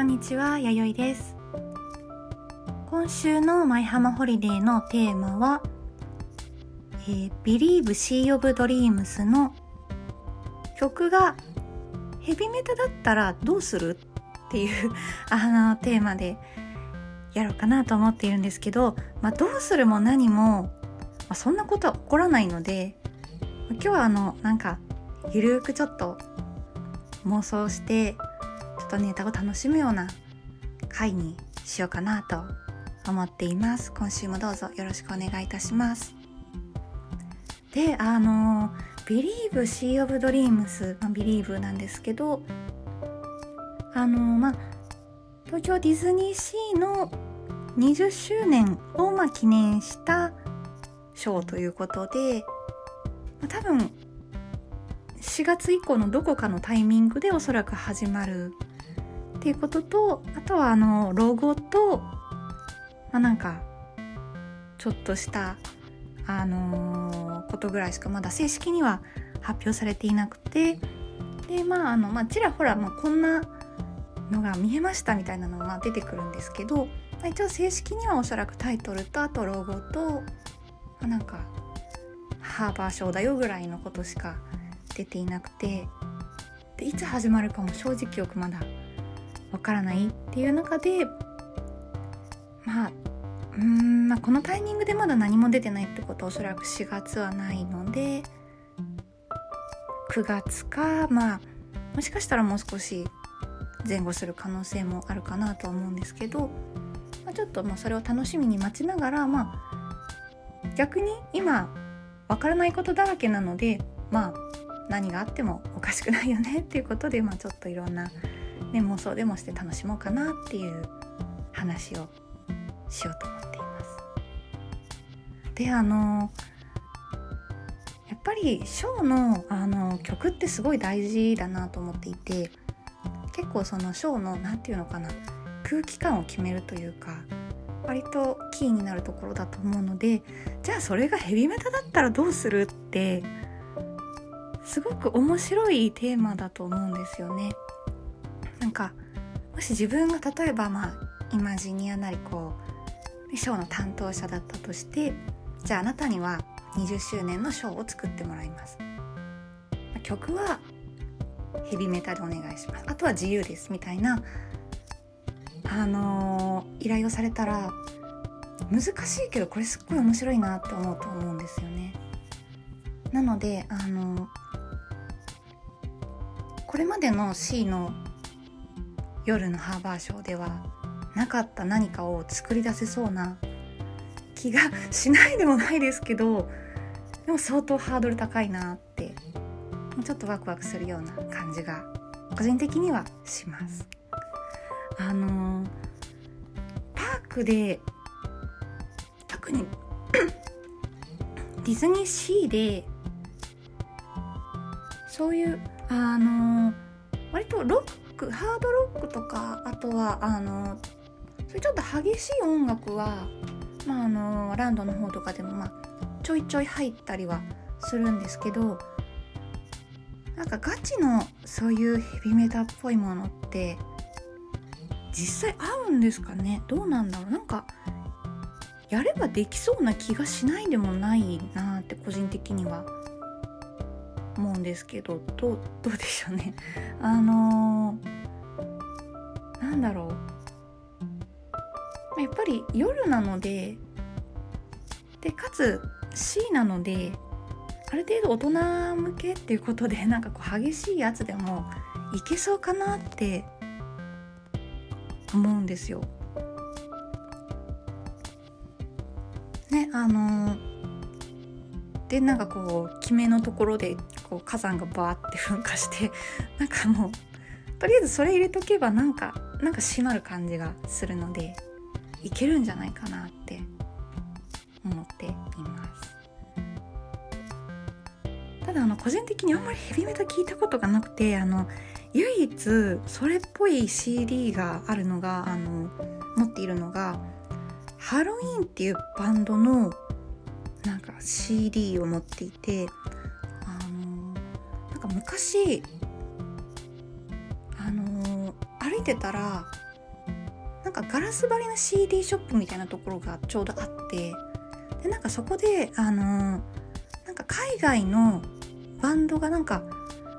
こんにちは、やよいです。今週のマイハマホリデーのテーマは、えー、Believe Sea of Dreams の曲がヘビメタだったらどうするっていう あのテーマでやろうかなと思っているんですけど、まあ、どうするも何も、まあ、そんなことは起こらないので今日はあのなんかゆるくちょっと妄想してとネタを楽しむような回にしようかなと思っています。今週もどうぞよろしくお願いいたします。であの「Believe Sea of Dreams」まあ、Believe なんですけどあのまあ東京ディズニーシーの20周年をまあ記念したショーということで、まあ、多分4月以降のどこかのタイミングでおそらく始まるっていうこととあとはあのロゴとまあなんかちょっとしたあの、ことぐらいしかまだ正式には発表されていなくてでまああのまあちらほらまあこんなのが見えましたみたいなのが出てくるんですけど、まあ、一応正式にはおそらくタイトルとあとロゴと、まあ、なんかハーバー賞だよぐらいのことしか出ていなくてでいつ始まるかも正直よくまだわからないっていう中でまあうんまあこのタイミングでまだ何も出てないってことはおそらく4月はないので9月かまあもしかしたらもう少し前後する可能性もあるかなと思うんですけど、まあ、ちょっとまあそれを楽しみに待ちながらまあ逆に今わからないことだらけなのでまあ何があってもおかしくないよねっていうことでまあちょっといろんな、ね、妄想でもして楽しもうかなっていう話をしようと思っています。であのやっぱりショーのあの曲ってすごい大事だなと思っていて結構そのショーの何て言うのかな空気感を決めるというか割とキーになるところだと思うのでじゃあそれがヘビメタだったらどうするってすごく面白いテーマだと思うんですよね。なんかもし自分が例えばまあイマジニアなりこうショーの担当者だったとしてじゃああなたには20周年のショーを作ってもらいます。曲はヘビメタでお願いしますあとは自由ですみたいなあのー、依頼をされたら難しいけどこれすっごい面白いなって思うと思うんですよねなのであのー、これまでの C の夜のハーバーショーではなかった何かを作り出せそうな気がしないでもないですけどでも相当ハードル高いなってちょっとワクワクするような感じが個人的にはします。あの、パークで特に ディズニーシーでそういうあの、割とロックハードロックとかあとはあの、そういうちょっと激しい音楽は、まああのランドの方とかでも、まあ、ちょいちょい入ったりはするんですけどなんかガチのそういうヘビメタっぽいものって実際合うんですかね？どうなんだろう？なんかやればできそうな気がしないでもないなって個人的には。思うんですけどどうどうでしょうね あのー、なんだろうやっぱり夜なのででかつ C なのである程度大人向けっていうことで なんかこう激しいやつでもいけそうかなって思うんですよ。ねあのでなんかこう決めのところでこう火山がバーって噴火して なんかもうとりあえずそれ入れとけばなんかなんか閉まる感じがするのでいけるんじゃないかなって思っています。ただあの個人的にあんまりヘビメタ聞いたことがなくてあの唯一それっぽい CD があるのがあの持っているのがハロウィンっていうバンドのなんか CD を持っていて昔あの歩いてたらなんかガラス張りの CD ショップみたいなところがちょうどあってでなんかそこであのー、なんか海外のバンドがなんか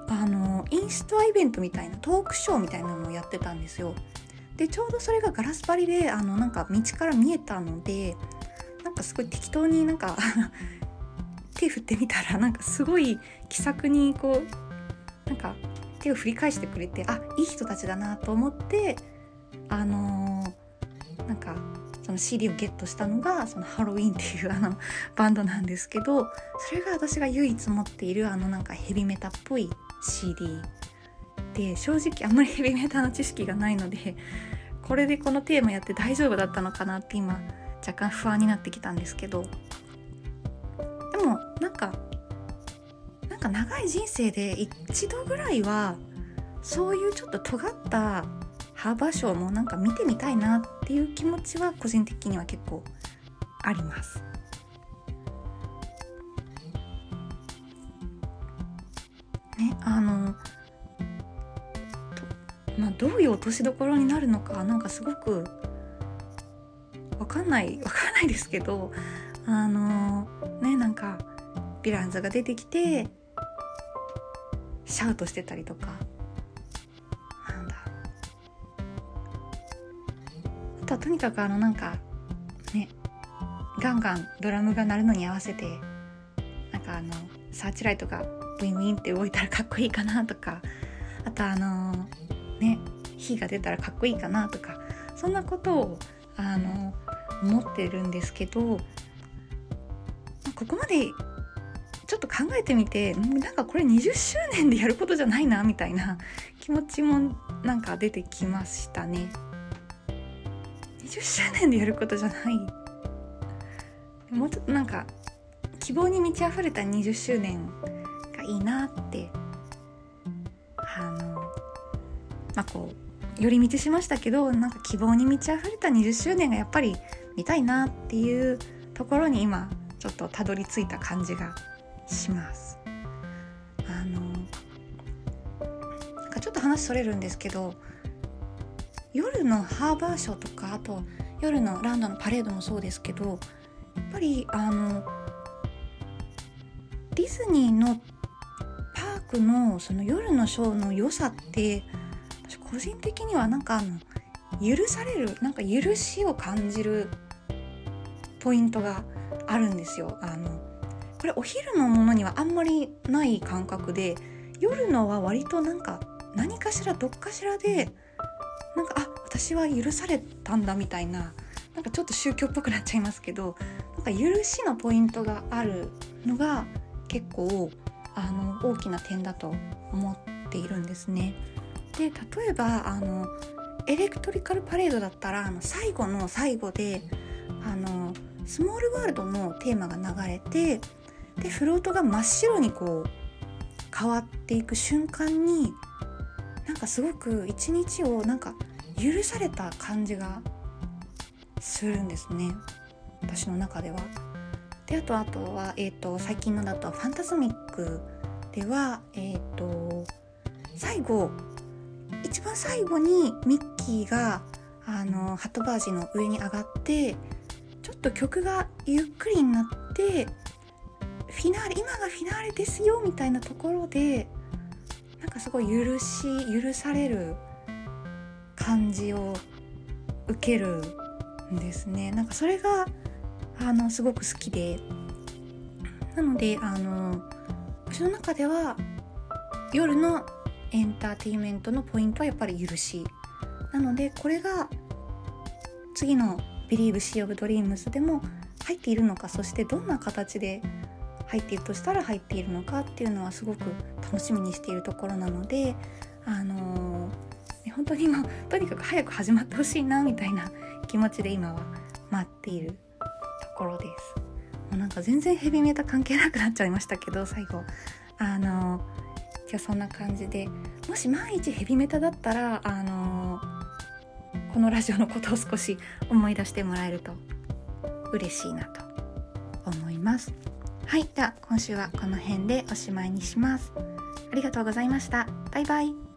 あのー、インストアイベントみたいなトークショーみたいなのをやってたんですよ。でちょうどそれがガラス張りであのなんか道から見えたのでなんかすごい適当になんか 手振ってみたらなんかすごい気さくにこうなんか手を振り返してくれてあいい人たちだなと思ってあのー、なんかその CD をゲットしたのがそのハロウィンっていうあのバンドなんですけどそれが私が唯一持っているあのなんかヘビメタっぽい CD で正直あんまり ヘビメタの知識がないのでこれでこのテーマやって大丈夫だったのかなって今若干不安になってきたんですけど。でもなんかか長い人生で一度ぐらいはそういうちょっと尖ったハーバーショーもなんか見てみたいなっていう気持ちは個人的には結構あります。ねあのまあ、どういう落としどころになるのかなんかすごく分かんない 分かんないですけどあのねなんかヴィランズが出てきてシャウトしてたりとか。なんだ。あとはとにかくあのなんかねガンガンドラムが鳴るのに合わせてなんかあのサーチライトがウィンウィンって動いたらかっこいいかなとかあとあのね火が出たらかっこいいかなとかそんなことをあの思ってるんですけどここまで考えてみてなんかこれ20周年でやることじゃないなみたいな 気持ちもなんか出てきましたね。20周年でやることじゃないもうちょっとなんか希望に満ち溢れた20周年がいいなってあのまあこう寄り道しましたけどなんか希望に満ち溢れた20周年がやっぱり見たいなっていうところに今ちょっとたどり着いた感じがします。あのなんかちょっと話それるんですけど夜のハーバーショーとかあと夜のランドのパレードもそうですけどやっぱりあのディズニーのパークのその夜のショーの良さって私個人的にはなんかあの許されるなんか許しを感じるポイントがあるんですよ。あのこれお昼のものにはあんまりない感覚で夜のは割となんか何かしらどっかしらでなんかあ私は許されたんだみたいななんかちょっと宗教っぽくなっちゃいますけどなんか許しのポイントがあるのが結構あの大きな点だと思っているんですね。で例えばあのエレクトリカルパレードだったらあの最後の最後であのスモールワールドのテーマが流れてでフロートが真っ白にこう変わっていく瞬間になんかすごく一日をなんか許された感じがするんですね私の中では。であとあとは、えーと、最近のだと「ファンタズミック」では、えーと最後一番最後にミッキーがあのハットバージの上に上がってちょっと曲がゆっくりになってフィナーレ今がフィナーレですよみたいなところでなんかすごい許し許される感じを受けるんですね。なんかそれがあのすごく好きで。なのであの私の中では夜のエンターテインメントのポイントはやっぱり許し。なのでこれが次の「Believe Sea of Dreams」でも入っているのかそしてどんな形で入っているとしたら入っているのかっていうのはすごく楽しみにしているところなのであのー、本当に今とにかく早く始まってほしいなみたいな気持ちで今は待っているところです。もうなんか全然ヘビメタ関係なくなっちゃいましたけど最後あのー今日そんな感じでもし万一ヘビメタだったらあのー、このラジオのことを少し思い出してもらえると嬉しいなと思いますはいでは今週はこの辺でおしまいにします。ありがとうございました。バイバイ。